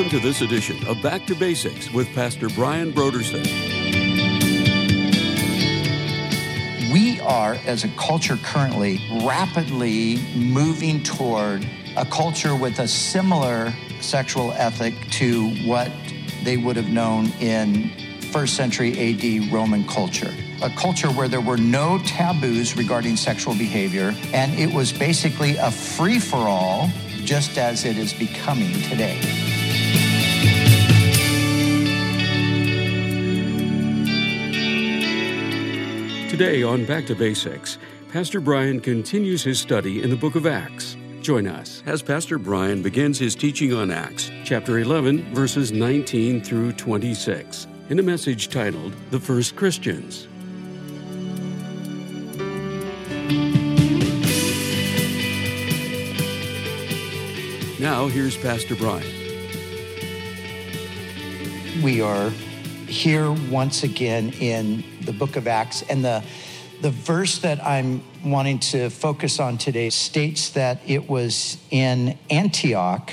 Welcome to this edition of Back to Basics with Pastor Brian Brodersen. We are, as a culture currently, rapidly moving toward a culture with a similar sexual ethic to what they would have known in first century AD Roman culture. A culture where there were no taboos regarding sexual behavior, and it was basically a free for all, just as it is becoming today. Today on Back to Basics, Pastor Brian continues his study in the book of Acts. Join us as Pastor Brian begins his teaching on Acts, chapter 11, verses 19 through 26, in a message titled The First Christians. Now, here's Pastor Brian. We are here once again in the book of Acts, and the, the verse that I'm wanting to focus on today states that it was in Antioch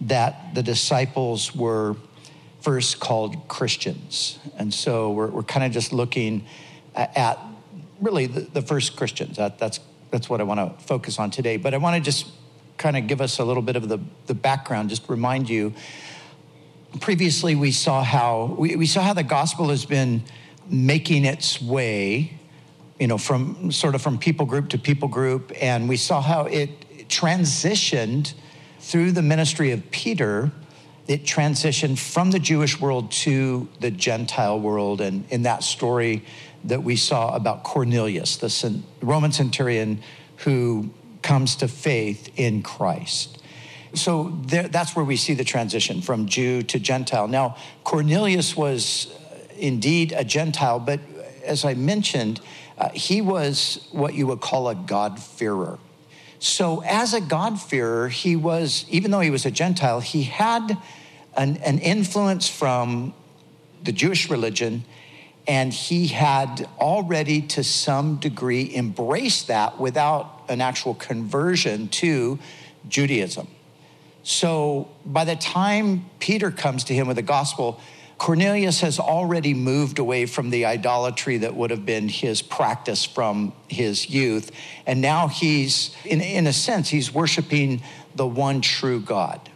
that the disciples were first called Christians. And so we're, we're kind of just looking at, really the, the, first Christians. That, that's, that's what I want to focus on today. But I want to just kind of give us a little bit of the, the background, just remind you. Previously, we saw how we, we saw how the gospel has been making its way, you know, from sort of from people group to people group, and we saw how it transitioned through the ministry of Peter. It transitioned from the Jewish world to the Gentile world, and in that story that we saw about Cornelius, the Roman centurion who comes to faith in Christ. So there, that's where we see the transition from Jew to Gentile. Now, Cornelius was indeed a Gentile, but as I mentioned, uh, he was what you would call a God-fearer. So, as a God-fearer, he was, even though he was a Gentile, he had an, an influence from the Jewish religion, and he had already, to some degree, embraced that without an actual conversion to Judaism. So by the time Peter comes to him with the gospel, Cornelius has already moved away from the idolatry that would have been his practice from his youth. And now he's, in, in a sense, he's worshiping the one true God,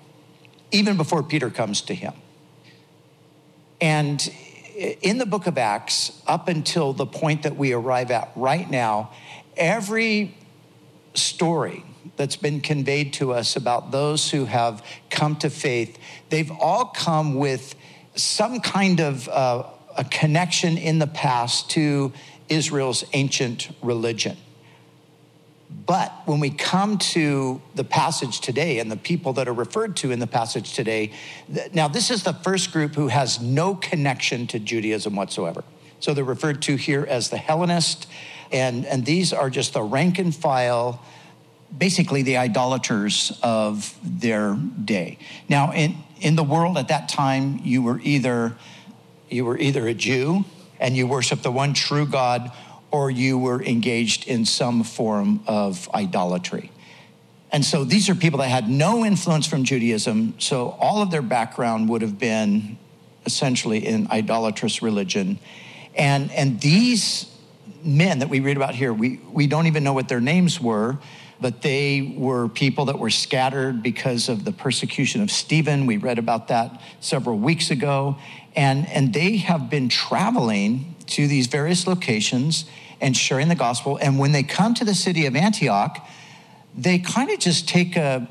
even before Peter comes to him. And in the book of Acts, up until the point that we arrive at right now, every story that's been conveyed to us about those who have come to faith, they've all come with some kind of uh, a connection in the past to Israel's ancient religion. But when we come to the passage today and the people that are referred to in the passage today, now this is the first group who has no connection to Judaism whatsoever. So they're referred to here as the Hellenist. And, and these are just the rank and file, basically the idolaters of their day. Now, in, in the world at that time, you were either you were either a Jew and you worship the one true God, or you were engaged in some form of idolatry. And so these are people that had no influence from Judaism. So all of their background would have been essentially in idolatrous religion. And, and these men that we read about here, we, we don't even know what their names were, but they were people that were scattered because of the persecution of Stephen. We read about that several weeks ago. And, and they have been traveling to these various locations and sharing the gospel. And when they come to the city of Antioch, they kind of just take a,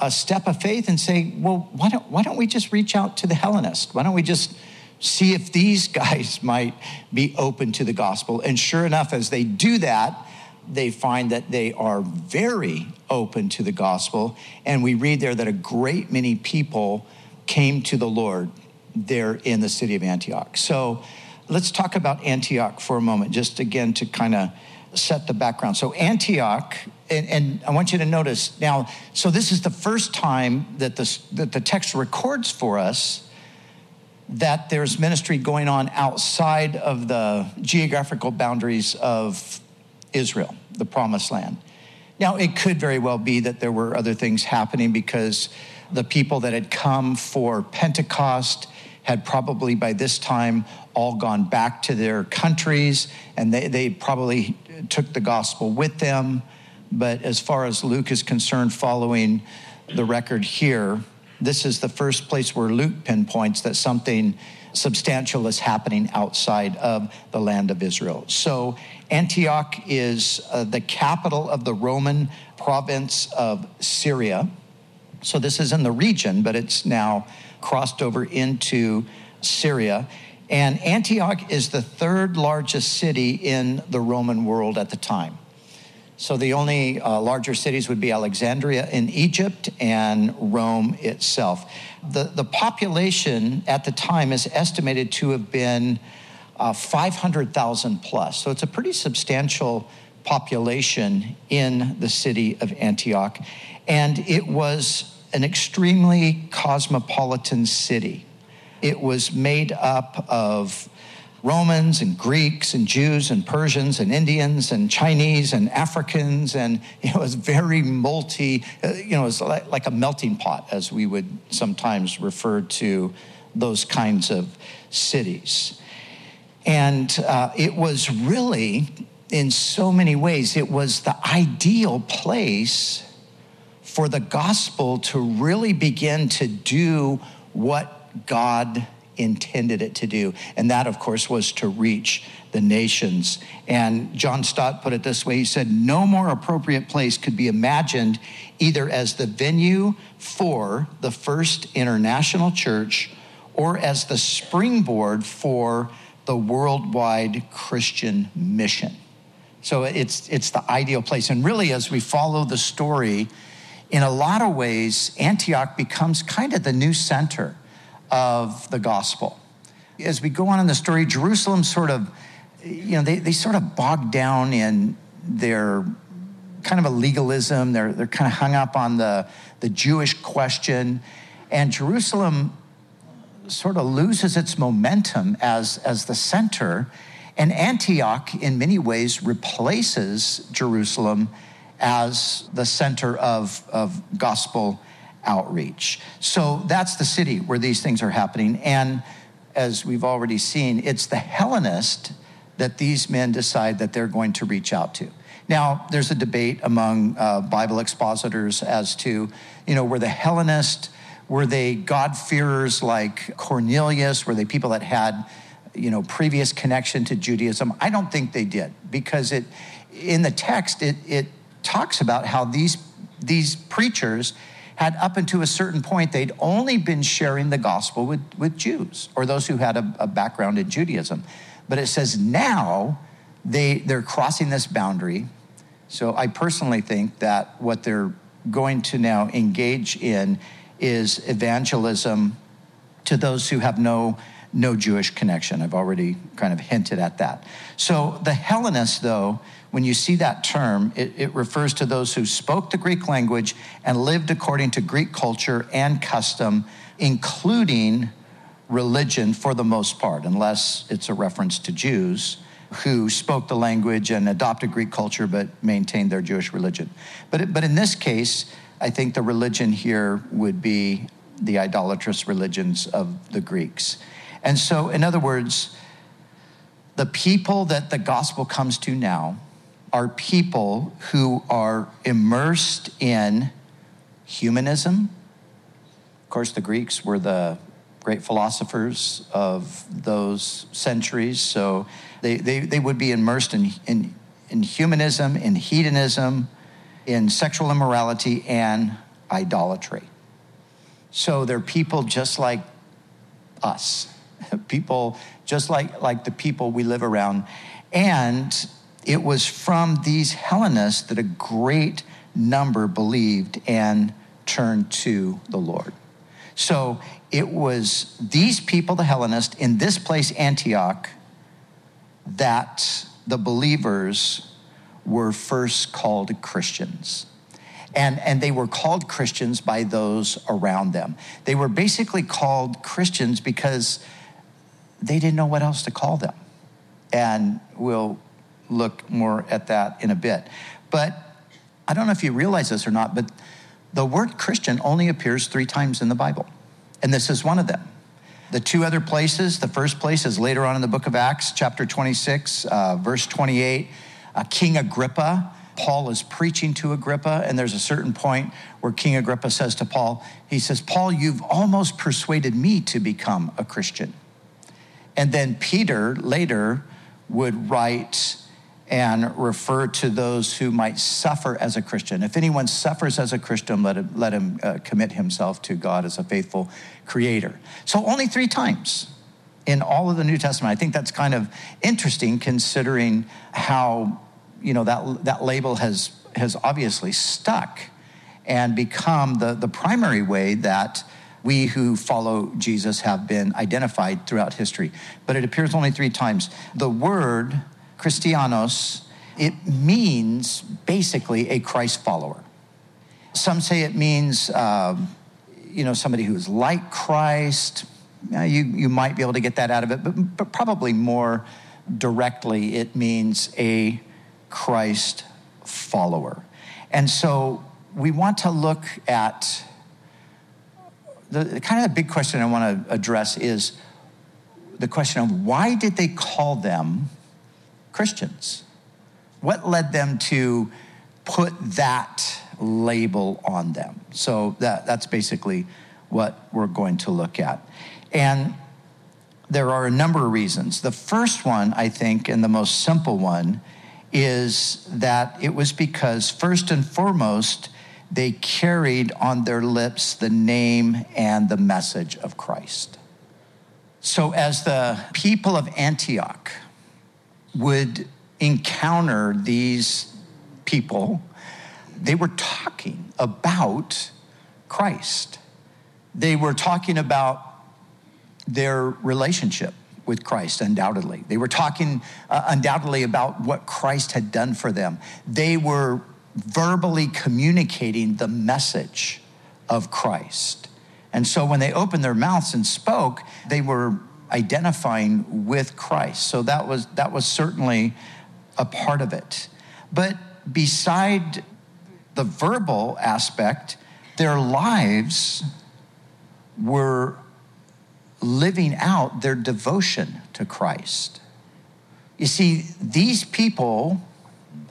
a step of faith and say, well, why don't, why don't we just reach out to the Hellenist? Why don't we just see if these guys might be open to the gospel. And sure enough, as they do that, they find that they are very open to the gospel. And we read there that a great many people came to the Lord there in the city of Antioch. So let's talk about Antioch for a moment, just again to kind of set the background. So, Antioch, and, and, I want you to notice now, so this is the first time that, this, that the text records for us that there's ministry going on outside of the geographical boundaries of Israel, the promised land. Now, it could very well be that there were other things happening because The people that had come for Pentecost had probably by this time all gone back to their countries and they, they probably took the gospel with them. But as far as Luke is concerned, following the record here, this is the first place where Luke pinpoints that something substantial is happening outside of the land of Israel. So, Antioch is uh, the capital of the Roman province of Syria. So, this is in the region, but it's now crossed over into Syria. And Antioch is the third largest city in the Roman world at the time. So the only uh, larger cities would be Alexandria in Egypt and Rome itself. The, the population at the time is estimated to have been uh, 500,000 plus. So it's a pretty substantial population in the city of Antioch. And it was an extremely cosmopolitan city. It was made up of Romans and Greeks and Jews and Persians and Indians and Chinese and Africans, and it was very multi, uh, you know, it was like, a melting pot, as we would sometimes refer to those kinds of cities. And uh, it was really, in so many ways, it was the ideal place for the gospel to really begin to do what God intended it to do. And that, of course, was to reach the nations. And John Stott put it this way he said, No more appropriate place could be imagined either as the venue for the first international church or as the springboard for the worldwide Christian mission. So it's, it's the ideal place. And really, as we follow the story, in a lot of ways, Antioch becomes kind of the new center of the gospel. As we go on in the story, Jerusalem sort of, you know, they, they sort of bogged down in their kind of a legalism. They're, they're kind of hung up on the, the Jewish question. And Jerusalem sort of loses its momentum as, as the center. And Antioch, in many ways, replaces Jerusalem as the center of, of gospel outreach. So that's the city where these things are happening. And as we've already seen, it's the Hellenist that these men decide that they're going to reach out to. Now, there's a debate among uh, Bible expositors as to, you know, were the Hellenist, were they God-fearers like Cornelius? Were they people that had, you know, previous connection to Judaism? I don't think they did because it, in the text, it, it talks about how these, these preachers had up until a certain point, they'd only been sharing the gospel with, with Jews or those who had a, a background in Judaism. But it says now they, they're crossing this boundary. So I personally think that what they're going to now engage in is evangelism to those who have no no Jewish connection. I've already kind of hinted at that. So the Hellenists, though, when you see that term, it, it, refers to those who spoke the Greek language and lived according to Greek culture and custom, including religion for the most part, unless it's a reference to Jews who spoke the language and adopted Greek culture but maintained their Jewish religion. But, but in this case, I think the religion here would be the idolatrous religions of the Greeks. And so, in other words, the people that the gospel comes to now are people who are immersed in humanism. Of course, the Greeks were the great philosophers of those centuries, so they, they, they would be immersed in, in, in humanism, in hedonism, in sexual immorality, and idolatry. So they're people just like us, people just like, like the people we live around. And it was from these Hellenists that a great number believed and turned to the Lord. So it was these people, the Hellenists, in this place, Antioch, that the believers were first called Christians. And, and they were called Christians by those around them. They were basically called Christians because they didn't know what else to call them. And we'll look more at that in a bit. But I don't know if you realize this or not, but the word Christian only appears three times in the Bible, and this is one of them. The two other places, the first place is later on in the book of Acts, chapter 26, uh, verse 28. Uh, King Agrippa, Paul is preaching to Agrippa, and there's a certain point where King Agrippa says to Paul, he says, Paul, you've almost persuaded me to become a Christian. And then Peter later would write and refer to those who might suffer as a Christian. If anyone suffers as a Christian, let him, let him uh, commit himself to God as a faithful creator. So, only three times in all of the New Testament. I think that's kind of interesting considering how, you know, that, that label has, has obviously stuck and become the, the primary way that we who follow Jesus have been identified throughout history. But it appears only three times. The word Christianos, it means basically a Christ follower. Some say it means, um, you know, somebody who's like Christ. You, you might be able to get that out of it, but, but probably more directly, it means a Christ follower. And so we want to look at the kind of the big question I want to address is the question of why did they call them Christians? What led them to put that label on them? So that, that's basically what we're going to look at. And there are a number of reasons. The first one, I think, and the most simple one, is that it was because, first and foremost, they carried on their lips the name and the message of Christ. So, as the people of Antioch would encounter these people, they were talking about Christ. They were talking about their relationship with Christ, undoubtedly. They were talking uh, undoubtedly about what Christ had done for them. They were verbally communicating the message of Christ. And so when they opened their mouths and spoke, they were identifying with Christ. So that was that was certainly a part of it. But beside the verbal aspect, their lives were living out their devotion to Christ. You see, these people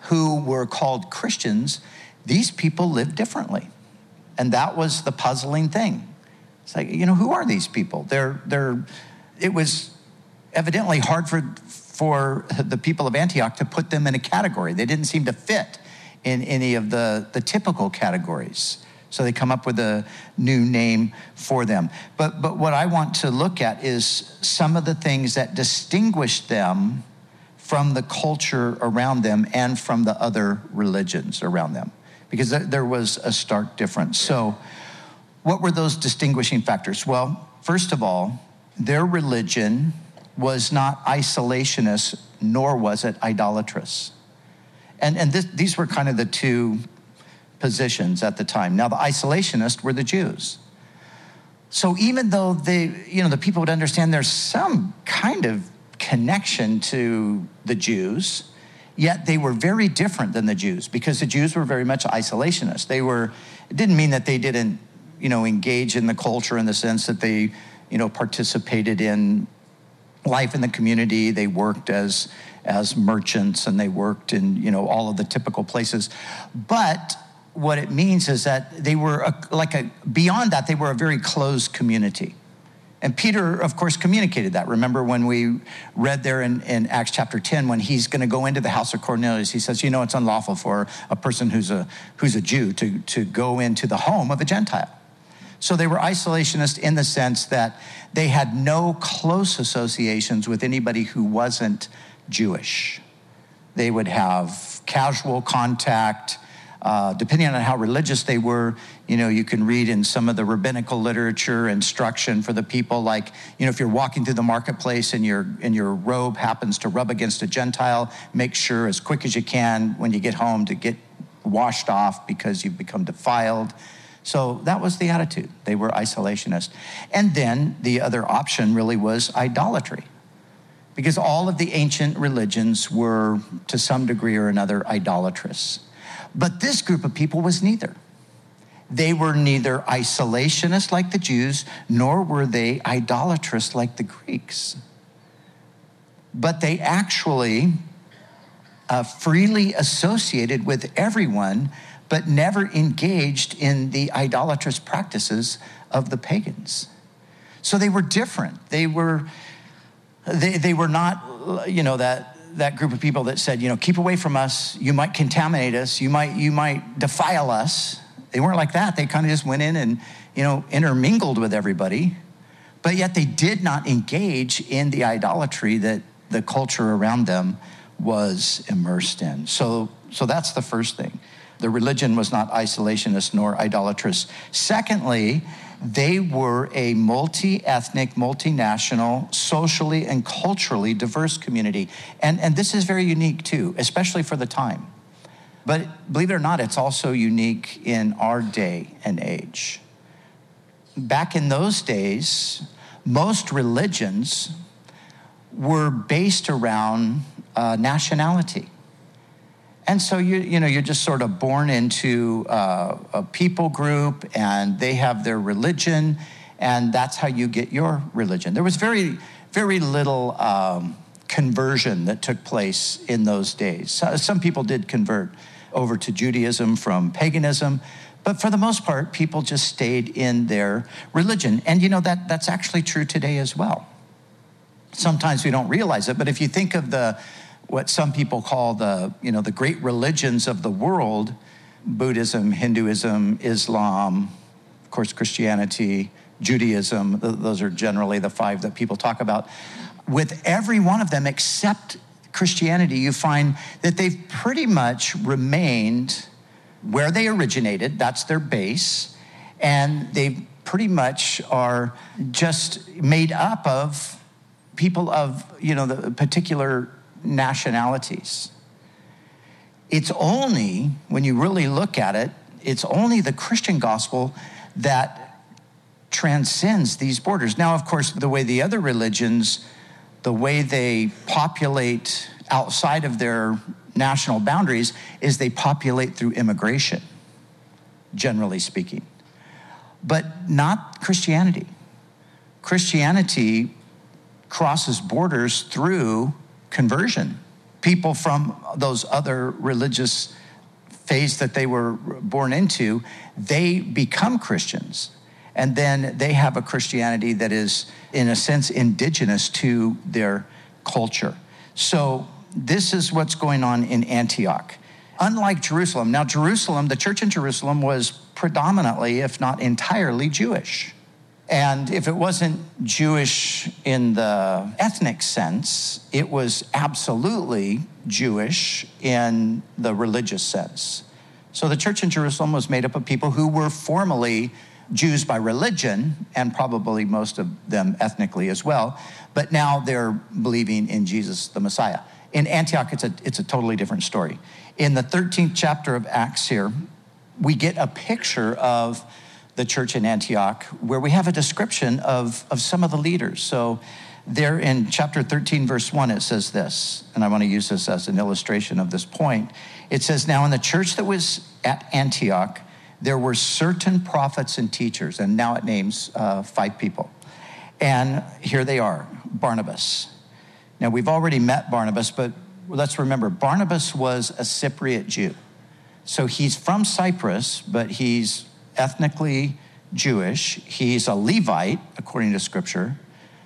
who were called Christians, these people lived differently. And that was the puzzling thing. It's like, you know, who are these people? They're, they're it was evidently hard for, for the people of Antioch to put them in a category. They didn't seem to fit in any of the, the typical categories. So they come up with a new name for them. But, but what I want to look at is some of the things that distinguish them from the culture around them and from the other religions around them, because there was a stark difference. So, what were those distinguishing factors? Well, first of all, their religion was not isolationist, nor was it idolatrous. And, and this, these were kind of the two positions at the time. Now, the isolationists were the Jews. So even though they, you know, the people would understand there's some kind of connection to the Jews, yet they were very different than the Jews because the Jews were very much isolationist. They were, it didn't mean that they didn't, you know, engage in the culture in the sense that they you know, participated in life in the community. They worked as as merchants and they worked in you know all of the typical places. But what it means is that they were a, like a beyond that they were a very closed community. And Peter, of course, communicated that. Remember when we read there in, in Acts chapter 10, when he's going to go into the house of Cornelius, he says, You know, it's unlawful for a person who's a, who's a Jew to, to go into the home of a Gentile. So they were isolationist in the sense that they had no close associations with anybody who wasn't Jewish. They would have casual contact. Uh, depending on how religious they were, you know, you can read in some of the rabbinical literature instruction for the people, like, you know, if you're walking through the marketplace and your and your robe happens to rub against a Gentile, make sure as quick as you can when you get home to get washed off because you've become defiled. So that was the attitude. They were isolationist. And then the other option really was idolatry. Because all of the ancient religions were, to some degree or another, idolatrous. But this group of people was neither. They were neither isolationist like the Jews, nor were they idolatrous like the Greeks. But they actually uh, freely associated with everyone, but never engaged in the idolatrous practices of the pagans. So they were different. They were, they, they were not, you know, that, that group of people that said, you know, keep away from us. You might contaminate us. You might, you might defile us. They weren't like that. They kind of just went in and, you know, intermingled with everybody. But yet they did not engage in the idolatry that the culture around them was immersed in. So, so that's the first thing. The religion was not isolationist nor idolatrous. Secondly, they were a multi ethnic, multinational, socially and culturally diverse community. And, and this is very unique too, especially for the time. But believe it or not, it's also unique in our day and age. Back in those days, most religions were based around uh, nationality. And so you you know you're just sort of born into uh, a people group, and they have their religion, and that's how you get your religion. There was very very little um, conversion that took place in those days. Some people did convert over to Judaism from paganism, but for the most part, people just stayed in their religion. And you know that that's actually true today as well. Sometimes we don't realize it, but if you think of the what some people call the, you know, the great religions of the world Buddhism, Hinduism, Islam, of course, Christianity, Judaism. Those are generally the five that people talk about. With every one of them except Christianity, you find that they've pretty much remained where they originated, that's their base, and they pretty much are just made up of people of, you know, the particular nationalities. It's only, when you really look at it, it's only the Christian gospel that transcends these borders. Now, of course, the way the other religions, the way they populate outside of their national boundaries is they populate through immigration, generally speaking, but not Christianity. Christianity crosses borders through conversion. People from those other religious faiths that they were born into, they become Christians. And then they have a Christianity that is, in a sense, indigenous to their culture. So, this is what's going on in Antioch. Unlike Jerusalem, now, Jerusalem, the church in Jerusalem was predominantly, if not entirely, Jewish. And if it wasn't Jewish in the ethnic sense, it was absolutely Jewish in the religious sense. So the church in Jerusalem was made up of people who were formally Jews by religion, and probably most of them ethnically as well, but now they're believing in Jesus the Messiah. In Antioch, it's a, it's a totally different story. In the 13th chapter of Acts here, we get a picture of the church in Antioch, where we have a description of, of some of the leaders. So, there in chapter 13, verse 1, it says this, and I want to use this as an illustration of this point. It says, Now in the church that was at Antioch, there were certain prophets and teachers, and now it names uh, five people. And here they are Barnabas. Now we've already met Barnabas, but let's remember Barnabas was a Cypriot Jew. So he's from Cyprus, but he's ethnically Jewish. He's a Levite, according to scripture.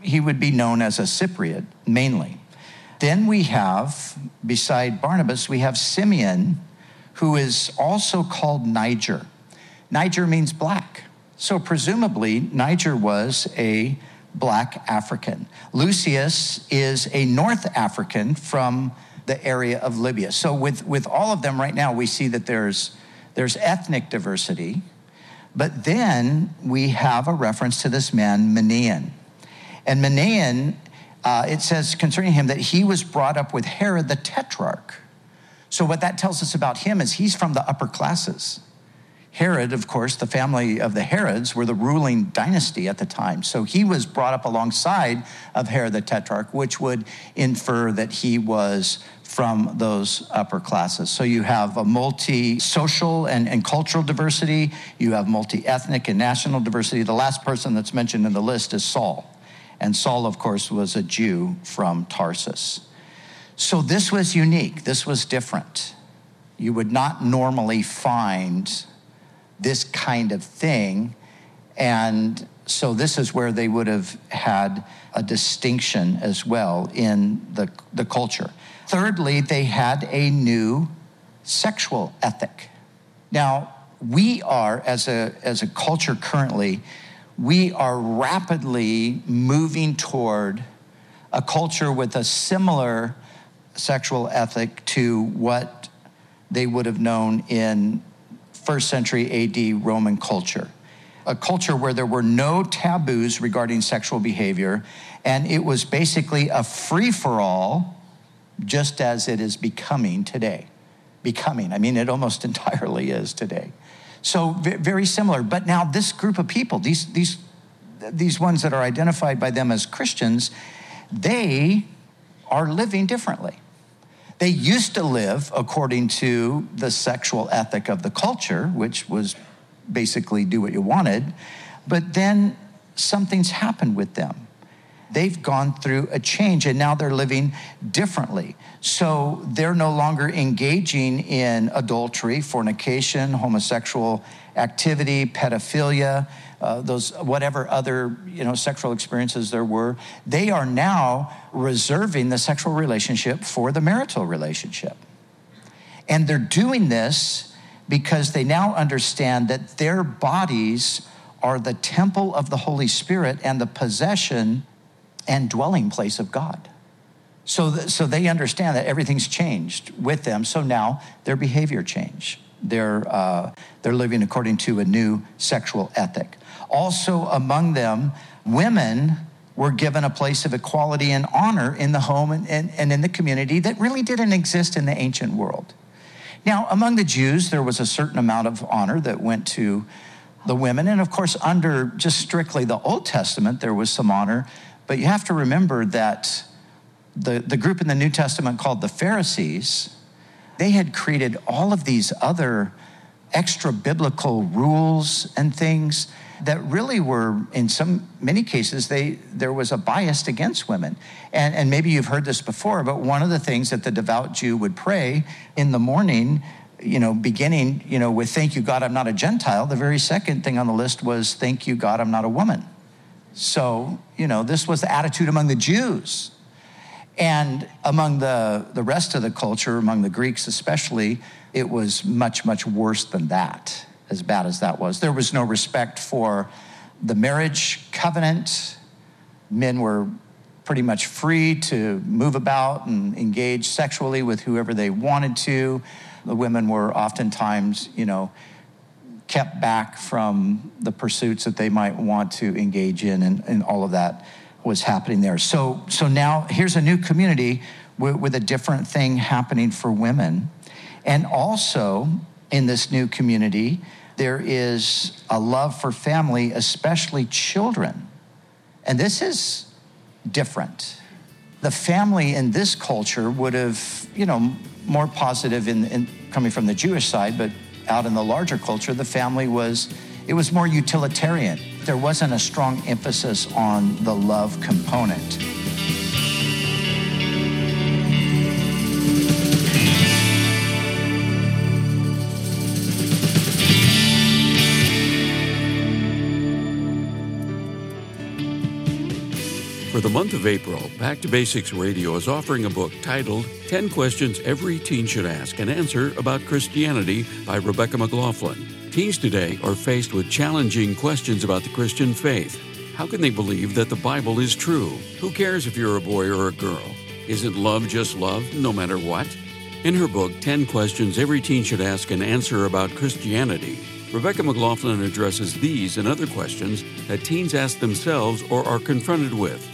He would be known as a Cypriot mainly. Then we have, beside Barnabas, we have Simeon, who is also called Niger. Niger means black. So presumably, Niger was a black African. Lucius is a North African from the area of Libya. So with, with all of them right now, we see that there's, there's ethnic diversity, but then we have a reference to this man, Manaen. And Manaen, uh, it says concerning him that he was brought up with Herod the Tetrarch. So, what that tells us about him is he's from the upper classes. Herod, of course, the family of the Herods were the ruling dynasty at the time. So he was brought up alongside of Herod the Tetrarch, which would infer that he was from those upper classes. So you have a multi social and, and cultural diversity, you have multi ethnic and national diversity. The last person that's mentioned in the list is Saul. And Saul, of course, was a Jew from Tarsus. So this was unique, this was different. You would not normally find this kind of thing. And so this is where they would have had a distinction as well in the, the culture. Thirdly, they had a new sexual ethic. Now, we are, as a, as a culture currently, we are rapidly moving toward a culture with a similar sexual ethic to what they would have known in first century AD Roman culture. A culture where there were no taboos regarding sexual behavior, and it was basically a free for all, just as it is becoming today. Becoming, I mean, it almost entirely is today. So, very similar. But now, this group of people, these, these, these ones that are identified by them as Christians, they are living differently. They used to live according to the sexual ethic of the culture, which was basically do what you wanted, but then something's happened with them. They've gone through a change and now they're living differently. So they're no longer engaging in adultery, fornication, homosexual activity, pedophilia, uh, those whatever other you know sexual experiences there were they are now reserving the sexual relationship for the marital relationship. And they're doing this because they now understand that their bodies are the temple of the holy spirit and the possession and dwelling place of god. So, th- so they understand that everything's changed with them. So now their behavior change. They're, uh, they're living according to a new sexual ethic also, among them, women were given a place of equality and honor in the home and, and, and in the community that really didn't exist in the ancient world. Now, among the Jews, there was a certain amount of honor that went to the women. And of course, under just strictly the Old Testament, there was some honor. But you have to remember that the, the group in the New Testament called the Pharisees, they had created all of these other extra biblical rules and things that really were in some many cases they there was a bias against women. And and maybe you've heard this before but one of the things that the devout jew would pray in the morning you know beginning you know with thank you god i'm not a gentile the very second thing on the list was thank you god i'm not a woman. So you know this was the attitude among the jews. And among the the rest of the culture among the greeks especially it was much much worse than that as bad as that was. There was no respect for the marriage covenant. Men were pretty much free to move about and engage sexually with whoever they wanted to. The women were oftentimes, you know, kept back from the pursuits that they might want to engage in, and, and all of that was happening there. So, so now here's a new community with, with a different thing happening for women. And also in this new community, there is a love for family, especially children. And this is different. The family in this culture would have, you know, more positive in, in coming from the Jewish side, but out in the larger culture, the family was it was more utilitarian. There wasn't a strong emphasis on the love component. The month of April, Back to Basics Radio is offering a book titled 10 Questions Every Teen Should Ask and Answer About Christianity by Rebecca McLaughlin. Teens today are faced with challenging questions about the Christian faith. How can they believe that the Bible is true? Who cares if you're a boy or a girl? Isn't love just love, no matter what? In her book, 10 Questions Every Teen Should Ask and Answer About Christianity, Rebecca McLaughlin addresses these and other questions that teens ask themselves or are confronted with.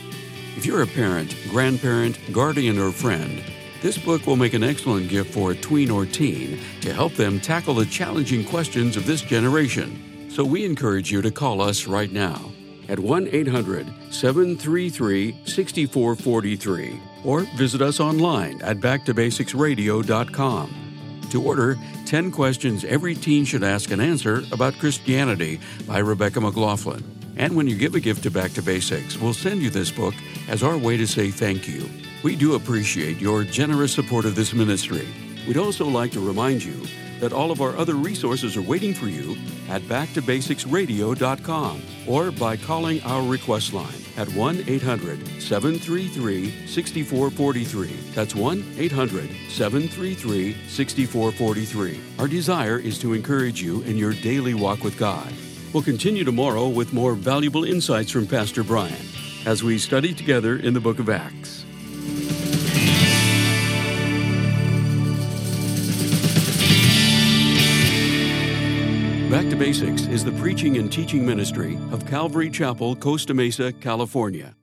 If you're a parent, grandparent, guardian, or friend, This book will make an excellent gift for a tween or teen to help them tackle the challenging questions of this generation. So we encourage you to call us right now at 1 800 733 6443 or visit us online at backtobasicsradio.com. To order 10 Questions Every Teen Should Ask and Answer About Christianity by Rebecca McLaughlin. And when you give a gift to Back to Basics, we'll send you this book as our way to say thank you. We do appreciate your generous support of this ministry. We'd also like to remind you that all of our other resources are waiting for you at backtobasicsradio.com or by calling our request line at 1 800 733 6443. That's 1 800 733 6443. Our desire is to encourage you in your daily walk with God. We'll continue tomorrow with more valuable insights from Pastor Brian as we study together in the book of Acts. Back to Basics is the preaching and teaching ministry of Calvary Chapel, Costa Mesa, California.